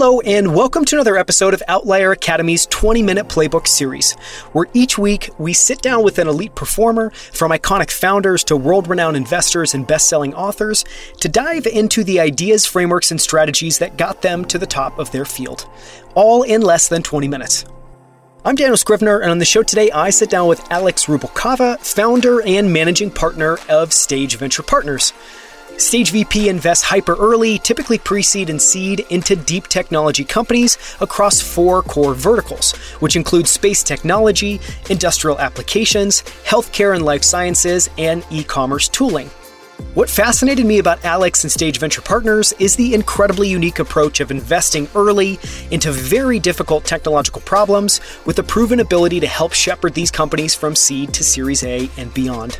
Hello, and welcome to another episode of Outlier Academy's 20 minute playbook series, where each week we sit down with an elite performer, from iconic founders to world renowned investors and best selling authors, to dive into the ideas, frameworks, and strategies that got them to the top of their field, all in less than 20 minutes. I'm Daniel Scrivner, and on the show today, I sit down with Alex Rubalcava, founder and managing partner of Stage Venture Partners. Stage VP invests hyper early, typically pre seed and seed, into deep technology companies across four core verticals, which include space technology, industrial applications, healthcare and life sciences, and e commerce tooling. What fascinated me about Alex and Stage Venture Partners is the incredibly unique approach of investing early into very difficult technological problems with a proven ability to help shepherd these companies from seed to Series A and beyond.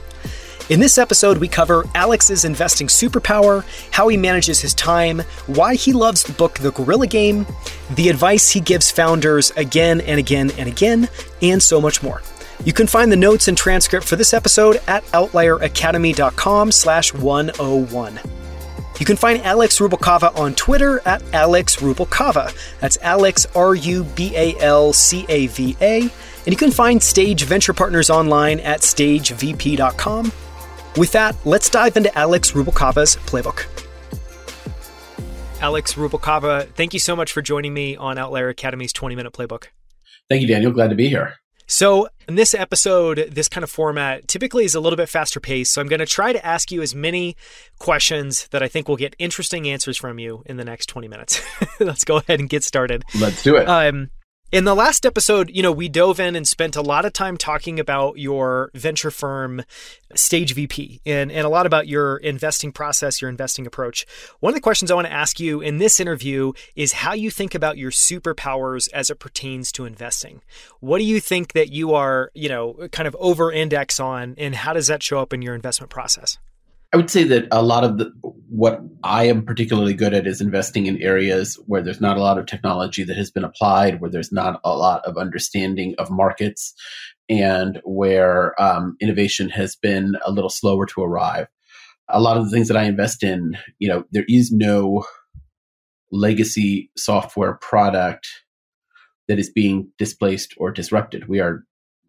In this episode, we cover Alex's investing superpower, how he manages his time, why he loves the book The Gorilla Game, the advice he gives founders again and again and again, and so much more. You can find the notes and transcript for this episode at outlieracademy.com slash 101. You can find Alex Rubalcava on Twitter at Alex Rubalcava. That's Alex R U B A L C A V A. And you can find Stage Venture Partners online at stagevp.com with that, let's dive into Alex Rubalcava's playbook. Alex Rubalcava, thank you so much for joining me on Outlier Academy's 20 minute playbook. Thank you, Daniel. Glad to be here. So, in this episode, this kind of format typically is a little bit faster paced. So, I'm going to try to ask you as many questions that I think will get interesting answers from you in the next 20 minutes. Let's go ahead and get started. Let's do it. Um, in the last episode, you know, we dove in and spent a lot of time talking about your venture firm, Stage VP, and, and a lot about your investing process, your investing approach. One of the questions I want to ask you in this interview is how you think about your superpowers as it pertains to investing. What do you think that you are, you know, kind of over index on, and how does that show up in your investment process? I would say that a lot of the, what I am particularly good at is investing in areas where there's not a lot of technology that has been applied, where there's not a lot of understanding of markets, and where um, innovation has been a little slower to arrive. A lot of the things that I invest in, you know, there is no legacy software product that is being displaced or disrupted. We are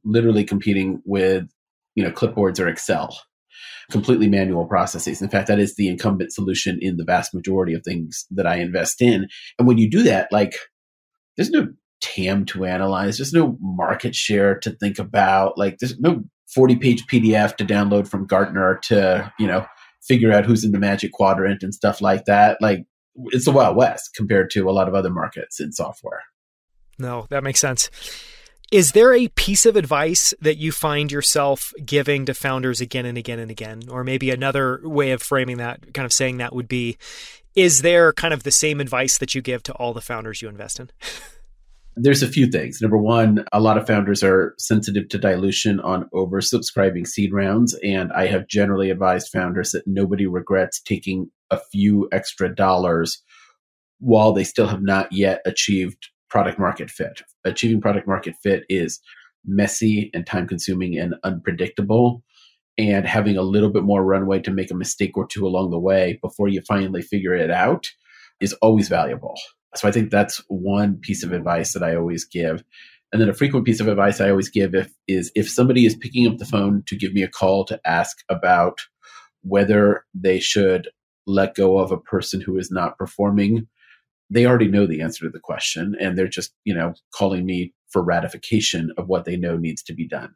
literally competing with, you know, clipboards or Excel completely manual processes. In fact, that is the incumbent solution in the vast majority of things that I invest in. And when you do that, like there's no TAM to analyze, there's no market share to think about, like there's no 40 page PDF to download from Gartner to, you know, figure out who's in the magic quadrant and stuff like that. Like it's the Wild West compared to a lot of other markets in software. No, that makes sense. Is there a piece of advice that you find yourself giving to founders again and again and again? Or maybe another way of framing that, kind of saying that would be is there kind of the same advice that you give to all the founders you invest in? There's a few things. Number one, a lot of founders are sensitive to dilution on oversubscribing seed rounds. And I have generally advised founders that nobody regrets taking a few extra dollars while they still have not yet achieved product market fit. Achieving product market fit is messy and time consuming and unpredictable. And having a little bit more runway to make a mistake or two along the way before you finally figure it out is always valuable. So I think that's one piece of advice that I always give. And then a frequent piece of advice I always give if, is if somebody is picking up the phone to give me a call to ask about whether they should let go of a person who is not performing they already know the answer to the question and they're just, you know, calling me for ratification of what they know needs to be done.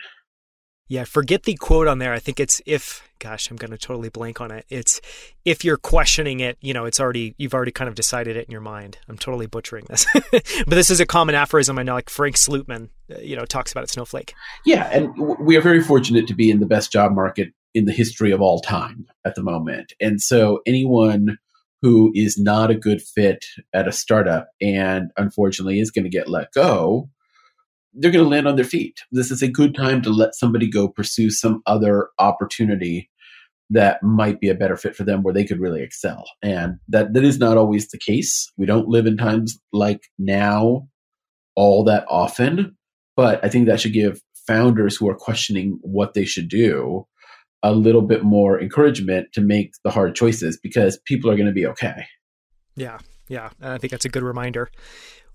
Yeah, forget the quote on there. I think it's if gosh, I'm going to totally blank on it. It's if you're questioning it, you know, it's already you've already kind of decided it in your mind. I'm totally butchering this. but this is a common aphorism I know like Frank Slootman, uh, you know, talks about at Snowflake. Yeah, and we are very fortunate to be in the best job market in the history of all time at the moment. And so anyone who is not a good fit at a startup and unfortunately is going to get let go, they're going to land on their feet. This is a good time to let somebody go pursue some other opportunity that might be a better fit for them where they could really excel. And that, that is not always the case. We don't live in times like now all that often, but I think that should give founders who are questioning what they should do a little bit more encouragement to make the hard choices because people are going to be okay. Yeah. Yeah, I think that's a good reminder.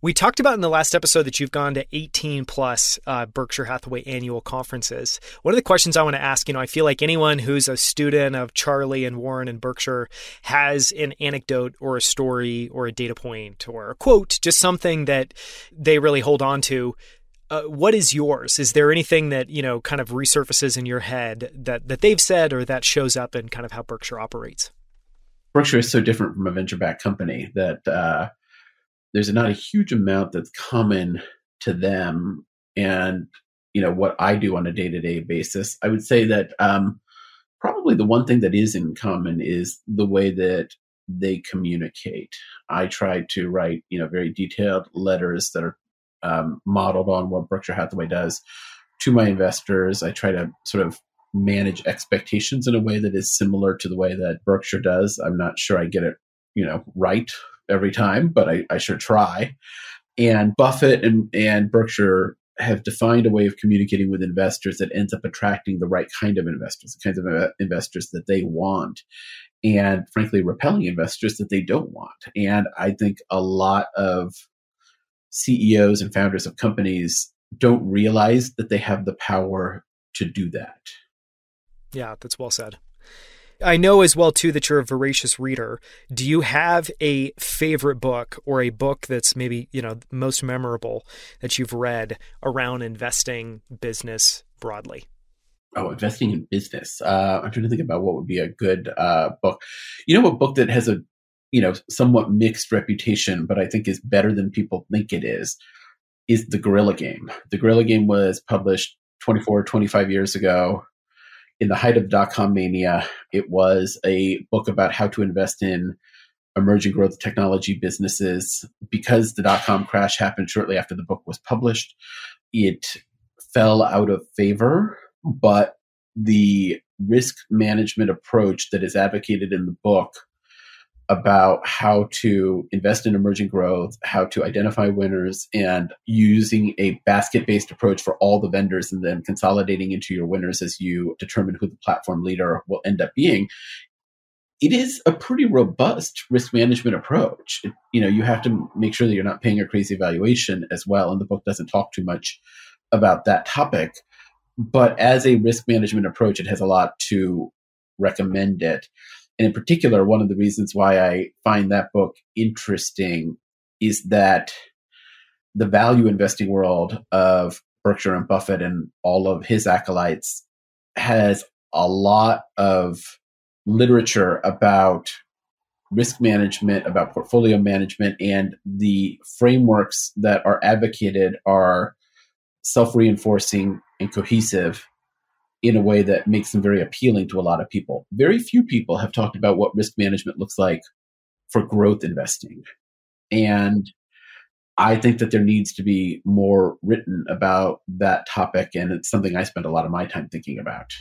We talked about in the last episode that you've gone to 18 plus uh, Berkshire Hathaway annual conferences. One of the questions I want to ask, you know, I feel like anyone who's a student of Charlie and Warren and Berkshire has an anecdote or a story or a data point or a quote, just something that they really hold on to. Uh, what is yours? Is there anything that you know kind of resurfaces in your head that that they've said or that shows up in kind of how Berkshire operates? Berkshire is so different from a venture-backed company that uh, there's not a huge amount that's common to them and you know what I do on a day-to-day basis. I would say that um, probably the one thing that is in common is the way that they communicate. I try to write you know very detailed letters that are um, modeled on what Berkshire Hathaway does to my investors. I try to sort of manage expectations in a way that is similar to the way that Berkshire does. I'm not sure I get it, you know, right every time, but I, I sure try. And Buffett and, and Berkshire have defined a way of communicating with investors that ends up attracting the right kind of investors, the kinds of uh, investors that they want, and frankly, repelling investors that they don't want. And I think a lot of CEOs and founders of companies don't realize that they have the power to do that. Yeah, that's well said. I know as well too that you're a voracious reader. Do you have a favorite book or a book that's maybe, you know, most memorable that you've read around investing business broadly? Oh, investing in business. Uh, I'm trying to think about what would be a good uh, book. You know, a book that has a, you know, somewhat mixed reputation, but I think is better than people think it is, is The Gorilla Game. The Gorilla Game was published 24, 25 years ago in the height of dot com mania, it was a book about how to invest in emerging growth technology businesses. Because the dot com crash happened shortly after the book was published, it fell out of favor, but the risk management approach that is advocated in the book about how to invest in emerging growth, how to identify winners, and using a basket based approach for all the vendors and then consolidating into your winners as you determine who the platform leader will end up being. It is a pretty robust risk management approach. It, you know, you have to make sure that you're not paying a crazy valuation as well. And the book doesn't talk too much about that topic. But as a risk management approach, it has a lot to recommend it. And in particular, one of the reasons why I find that book interesting is that the value investing world of Berkshire and Buffett and all of his acolytes has a lot of literature about risk management, about portfolio management, and the frameworks that are advocated are self reinforcing and cohesive in a way that makes them very appealing to a lot of people. Very few people have talked about what risk management looks like for growth investing. And I think that there needs to be more written about that topic. And it's something I spend a lot of my time thinking about.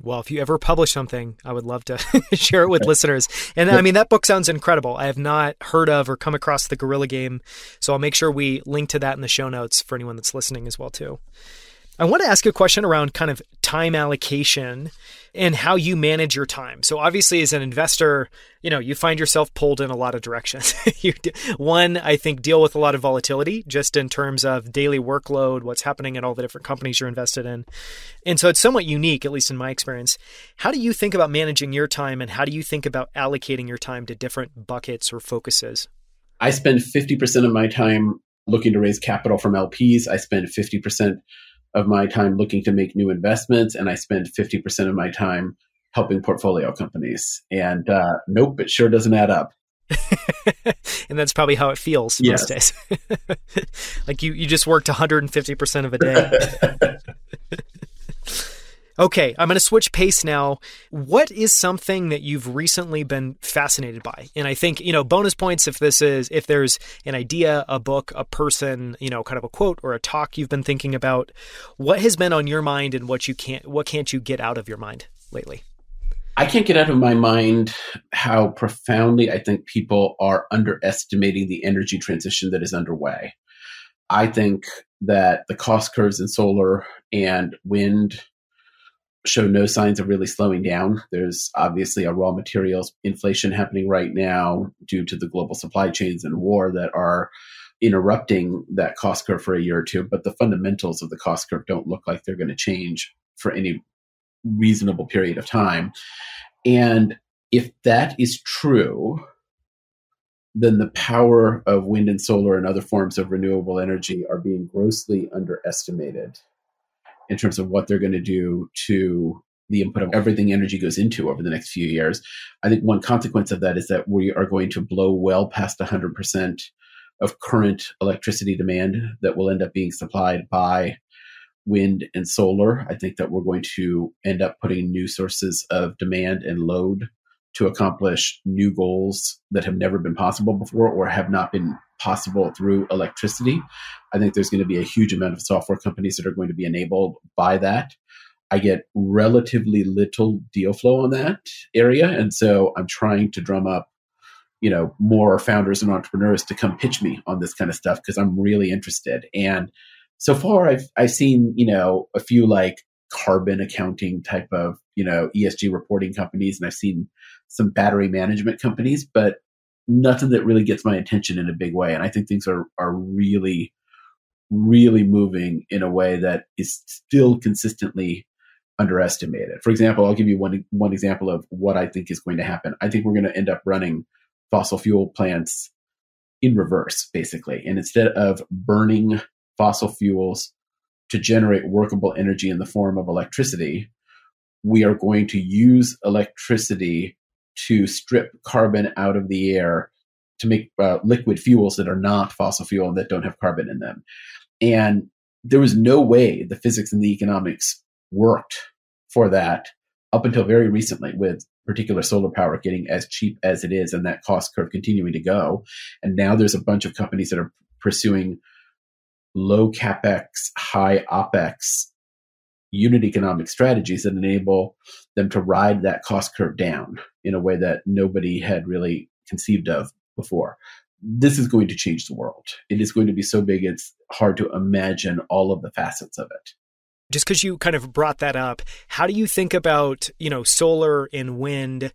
Well, if you ever publish something, I would love to share it with listeners. And I mean, that book sounds incredible. I have not heard of or come across the Gorilla Game, so I'll make sure we link to that in the show notes for anyone that's listening as well too. I want to ask a question around kind of time allocation and how you manage your time. So obviously as an investor, you know, you find yourself pulled in a lot of directions. you, one, I think deal with a lot of volatility just in terms of daily workload, what's happening at all the different companies you're invested in. And so it's somewhat unique at least in my experience. How do you think about managing your time and how do you think about allocating your time to different buckets or focuses? I spend 50% of my time looking to raise capital from LPs. I spend 50% of my time looking to make new investments, and I spend 50% of my time helping portfolio companies. And uh, nope, it sure doesn't add up. and that's probably how it feels yes. most days. like you, you just worked 150% of a day. Okay, I'm going to switch pace now. What is something that you've recently been fascinated by? And I think, you know, bonus points if this is if there's an idea, a book, a person, you know, kind of a quote or a talk you've been thinking about, what has been on your mind and what you can't what can't you get out of your mind lately? I can't get out of my mind how profoundly I think people are underestimating the energy transition that is underway. I think that the cost curves in solar and wind show no signs of really slowing down. There's obviously a raw materials inflation happening right now due to the global supply chains and war that are interrupting that cost curve for a year or two. But the fundamentals of the cost curve don't look like they're going to change for any reasonable period of time. And if that is true, then the power of wind and solar and other forms of renewable energy are being grossly underestimated in terms of what they're going to do to the input of everything energy goes into over the next few years. I think one consequence of that is that we are going to blow well past 100% of current electricity demand that will end up being supplied by wind and solar. I think that we're going to end up putting new sources of demand and load to accomplish new goals that have never been possible before or have not been possible through electricity. I think there's going to be a huge amount of software companies that are going to be enabled by that. I get relatively little deal flow on that area. And so I'm trying to drum up, you know, more founders and entrepreneurs to come pitch me on this kind of stuff because I'm really interested. And so far I've I've seen, you know, a few like carbon accounting type of, you know, ESG reporting companies and I've seen some battery management companies, but nothing that really gets my attention in a big way. And I think things are are really, really moving in a way that is still consistently underestimated. For example, I'll give you one one example of what I think is going to happen. I think we're going to end up running fossil fuel plants in reverse, basically. And instead of burning fossil fuels to generate workable energy in the form of electricity, we are going to use electricity to strip carbon out of the air to make uh, liquid fuels that are not fossil fuel and that don't have carbon in them. And there was no way the physics and the economics worked for that up until very recently with particular solar power getting as cheap as it is and that cost curve continuing to go. And now there's a bunch of companies that are pursuing low capex, high opex unit economic strategies that enable them to ride that cost curve down in a way that nobody had really conceived of before. This is going to change the world. It is going to be so big, it's hard to imagine all of the facets of it. Just because you kind of brought that up, how do you think about, you know, solar and wind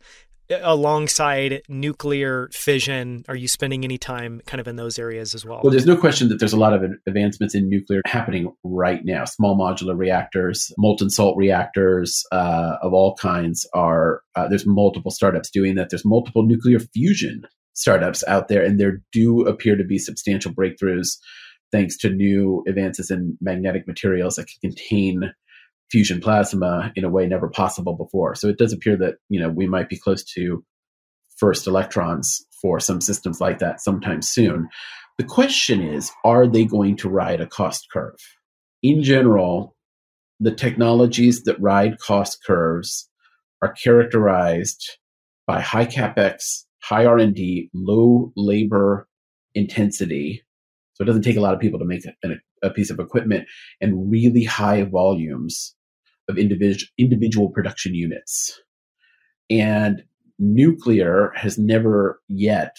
alongside nuclear fission are you spending any time kind of in those areas as well? Well there's no question that there's a lot of advancements in nuclear happening right now. Small modular reactors molten salt reactors uh, of all kinds are uh, there's multiple startups doing that. There's multiple nuclear fusion startups out there and there do appear to be substantial breakthroughs thanks to new advances in magnetic materials that can contain fusion plasma in a way never possible before. So it does appear that you know we might be close to first electrons for some systems like that sometime soon. The question is, are they going to ride a cost curve? In general, the technologies that ride cost curves are characterized by high capex, high R&D, low labor intensity. So it doesn't take a lot of people to make a, a piece of equipment and really high volumes of individual individual production units. And nuclear has never yet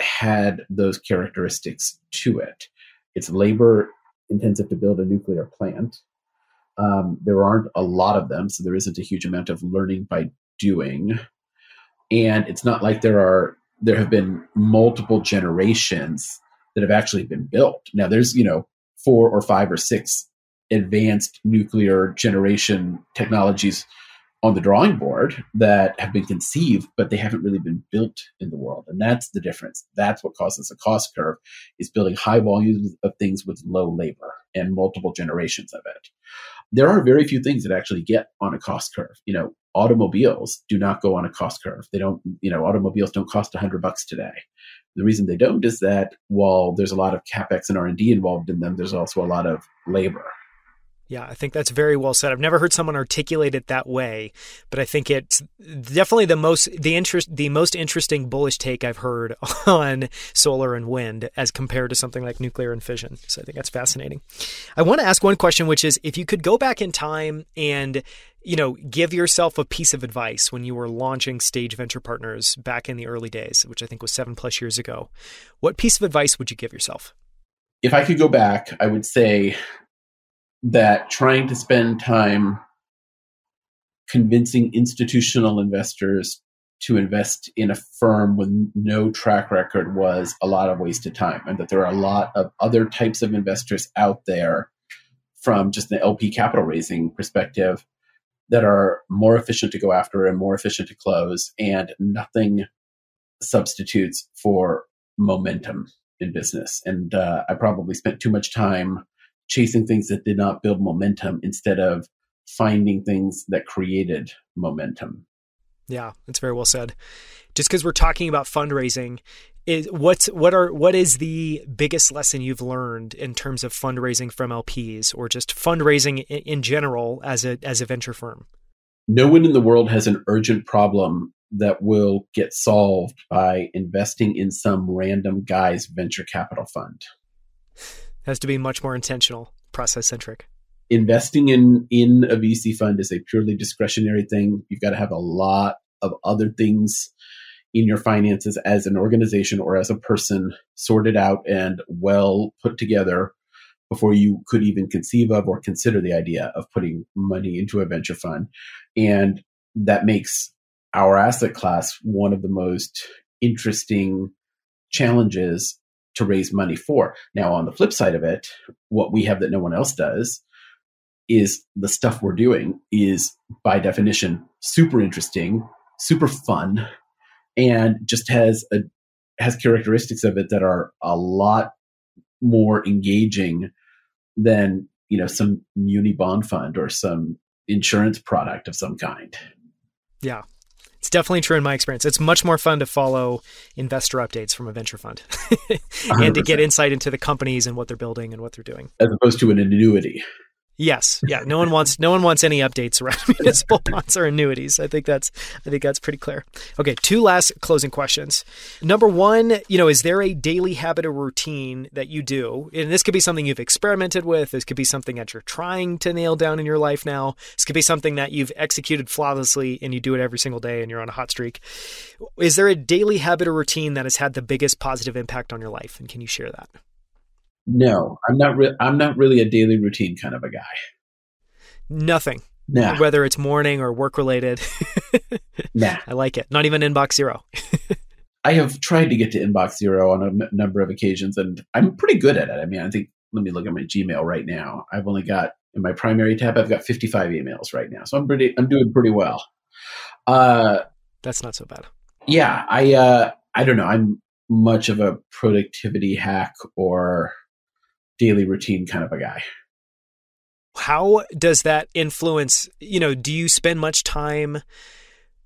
had those characteristics to it. It's labor intensive to build a nuclear plant. Um, there aren't a lot of them, so there isn't a huge amount of learning by doing. And it's not like there are there have been multiple generations that have actually been built. Now there's, you know, four or five or six advanced nuclear generation technologies on the drawing board that have been conceived, but they haven't really been built in the world. And that's the difference. That's what causes a cost curve is building high volumes of things with low labor and multiple generations of it. There are very few things that actually get on a cost curve. You know, automobiles do not go on a cost curve. They don't, you know, automobiles don't cost a hundred bucks today. The reason they don't is that while there's a lot of capex and R&D involved in them, there's also a lot of labor yeah, I think that's very well said. I've never heard someone articulate it that way, but I think it's definitely the most the interest the most interesting bullish take I've heard on solar and wind as compared to something like nuclear and fission. So I think that's fascinating. I want to ask one question which is if you could go back in time and you know, give yourself a piece of advice when you were launching Stage Venture Partners back in the early days, which I think was 7 plus years ago. What piece of advice would you give yourself? If I could go back, I would say that trying to spend time convincing institutional investors to invest in a firm with no track record was a lot of wasted time, and that there are a lot of other types of investors out there from just an LP capital raising perspective that are more efficient to go after and more efficient to close, and nothing substitutes for momentum in business. And uh, I probably spent too much time chasing things that did not build momentum instead of finding things that created momentum. Yeah, that's very well said. Just because we're talking about fundraising, is what's what are what is the biggest lesson you've learned in terms of fundraising from LPs or just fundraising in, in general as a as a venture firm? No one in the world has an urgent problem that will get solved by investing in some random guy's venture capital fund. Has to be much more intentional, process centric investing in in a VC fund is a purely discretionary thing. You've got to have a lot of other things in your finances as an organization or as a person sorted out and well put together before you could even conceive of or consider the idea of putting money into a venture fund. And that makes our asset class one of the most interesting challenges to raise money for. Now, on the flip side of it, what we have that no one else does is the stuff we're doing is by definition super interesting, super fun, and just has a has characteristics of it that are a lot more engaging than you know some muni bond fund or some insurance product of some kind. Yeah. It's definitely true in my experience. It's much more fun to follow investor updates from a venture fund and to get insight into the companies and what they're building and what they're doing. As opposed to an annuity. Yes, yeah. No one wants no one wants any updates around municipal bonds or annuities. I think that's I think that's pretty clear. Okay, two last closing questions. Number one, you know, is there a daily habit or routine that you do? And this could be something you've experimented with. This could be something that you're trying to nail down in your life now. This could be something that you've executed flawlessly and you do it every single day and you're on a hot streak. Is there a daily habit or routine that has had the biggest positive impact on your life? And can you share that? No, I'm not. Re- I'm not really a daily routine kind of a guy. Nothing. Nah. Whether it's morning or work related. nah. I like it. Not even inbox zero. I have tried to get to inbox zero on a m- number of occasions, and I'm pretty good at it. I mean, I think. Let me look at my Gmail right now. I've only got in my primary tab. I've got 55 emails right now, so I'm pretty. I'm doing pretty well. Uh, That's not so bad. Yeah, I. Uh, I don't know. I'm much of a productivity hack or daily routine kind of a guy. How does that influence, you know, do you spend much time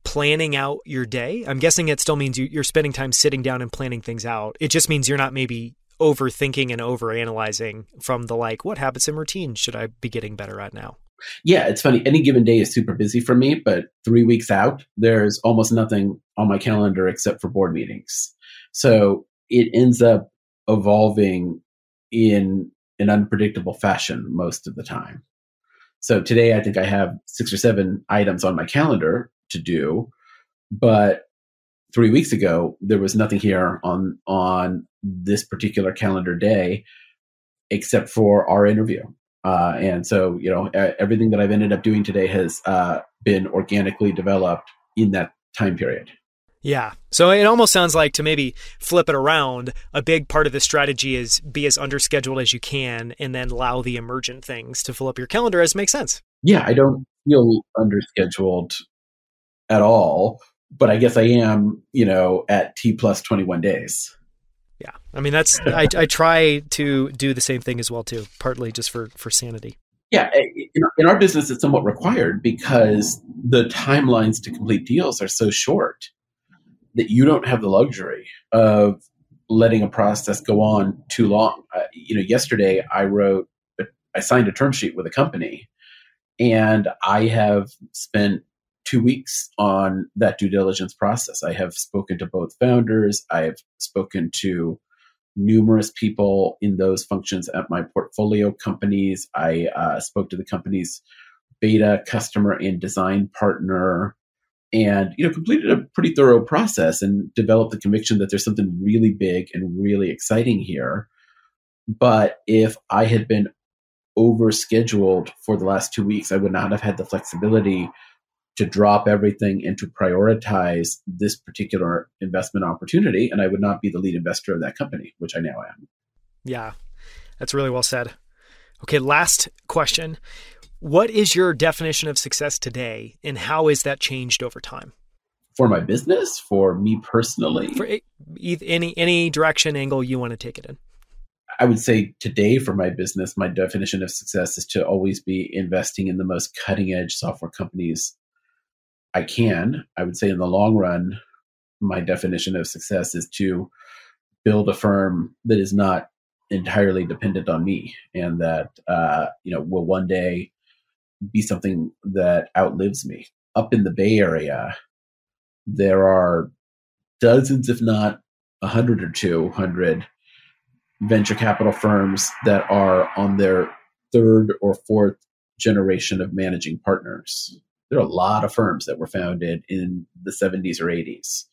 planning out your day? I'm guessing it still means you, are spending time sitting down and planning things out. It just means you're not maybe overthinking and overanalyzing from the like, what habits and routines should I be getting better at now? Yeah, it's funny. Any given day is super busy for me, but three weeks out, there's almost nothing on my calendar except for board meetings. So it ends up evolving in an unpredictable fashion most of the time. So today I think I have six or seven items on my calendar to do, but three weeks ago there was nothing here on on this particular calendar day except for our interview. Uh, and so you know everything that I've ended up doing today has uh, been organically developed in that time period. Yeah. So it almost sounds like to maybe flip it around, a big part of the strategy is be as under scheduled as you can and then allow the emergent things to fill up your calendar as makes sense. Yeah, I don't feel under scheduled at all, but I guess I am, you know, at T plus 21 days. Yeah. I mean, that's, I, I try to do the same thing as well, too, partly just for, for sanity. Yeah, eh, in our business, it's somewhat required because the timelines to complete deals are so short that you don't have the luxury of letting a process go on too long. Uh, you know, yesterday I wrote, I signed a term sheet with a company, and I have spent two weeks on that due diligence process. I have spoken to both founders. I have spoken to numerous people in those functions at my portfolio companies. I uh, spoke to the company's beta customer and design partner and you know completed a pretty thorough process and developed the conviction that there's something really big and really exciting here but if i had been over scheduled for the last two weeks i would not have had the flexibility to drop everything and to prioritize this particular investment opportunity. And I would not be the lead investor of that company, which I now am. Yeah, that's really well said. Okay, last question. What is your definition of success today, and how is that changed over time? For my business, for me personally, for any any direction angle you want to take it in. I would say today for my business, my definition of success is to always be investing in the most cutting edge software companies I can. I would say in the long run, my definition of success is to build a firm that is not entirely dependent on me and that uh, you know will one day be something that outlives me. Up in the Bay Area, there are dozens, if not a hundred or two hundred venture capital firms that are on their third or fourth generation of managing partners. There are a lot of firms that were founded in the 70s or 80s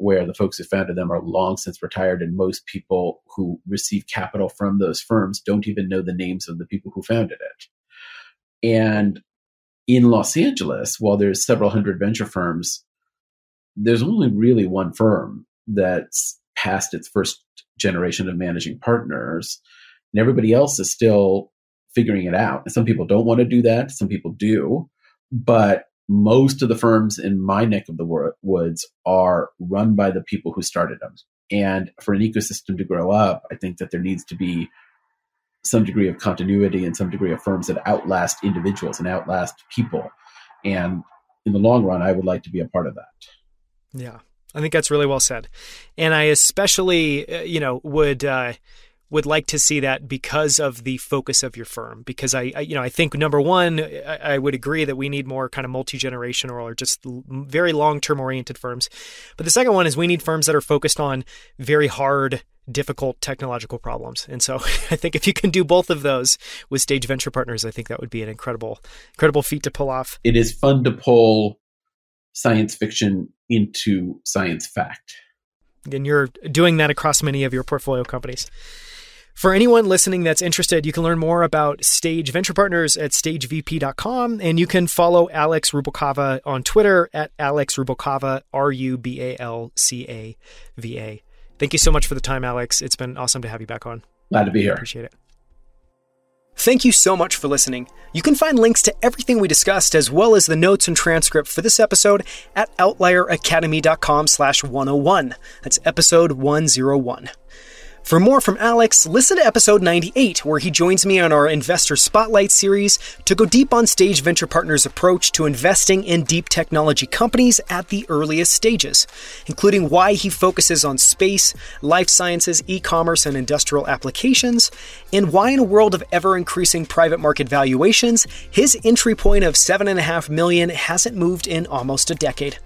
where the folks who founded them are long since retired, and most people who receive capital from those firms don't even know the names of the people who founded it. And in Los Angeles, while there's several hundred venture firms, there's only really one firm that's past its first generation of managing partners, and everybody else is still figuring it out. And some people don't want to do that, some people do, but most of the firms in my neck of the woods are run by the people who started them. And for an ecosystem to grow up, I think that there needs to be some degree of continuity and some degree of firms that outlast individuals and outlast people. And in the long run, I would like to be a part of that. Yeah. I think that's really well said. And I especially, uh, you know, would uh, would like to see that because of the focus of your firm. Because I, I you know, I think number one, I, I would agree that we need more kind of multi generational or just very long term oriented firms. But the second one is we need firms that are focused on very hard difficult technological problems. And so I think if you can do both of those with Stage Venture Partners, I think that would be an incredible, incredible feat to pull off. It is fun to pull science fiction into science fact. And you're doing that across many of your portfolio companies. For anyone listening that's interested, you can learn more about Stage Venture Partners at stagevp.com, and you can follow Alex Rubalcava on Twitter at Alex Rubalcava, R U B A L C A V A. Thank you so much for the time, Alex. It's been awesome to have you back on. Glad to be here. Appreciate it. Thank you so much for listening. You can find links to everything we discussed as well as the notes and transcript for this episode at outlieracademy.com slash 101. That's episode 101. For more from Alex, listen to episode 98, where he joins me on our Investor Spotlight series to go deep on Stage Venture Partners' approach to investing in deep technology companies at the earliest stages, including why he focuses on space, life sciences, e commerce, and industrial applications, and why, in a world of ever increasing private market valuations, his entry point of 7.5 million hasn't moved in almost a decade.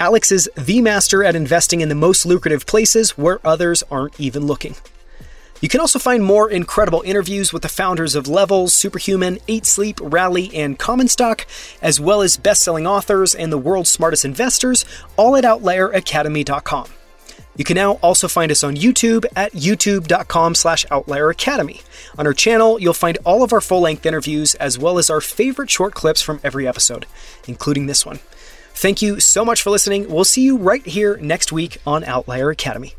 Alex is the master at investing in the most lucrative places where others aren't even looking. You can also find more incredible interviews with the founders of Levels, Superhuman, 8 Sleep, Rally, and Common Stock, as well as best-selling authors and the world's smartest investors, all at outlieracademy.com. You can now also find us on YouTube at youtube.com slash outlieracademy. On our channel, you'll find all of our full-length interviews as well as our favorite short clips from every episode, including this one. Thank you so much for listening. We'll see you right here next week on Outlier Academy.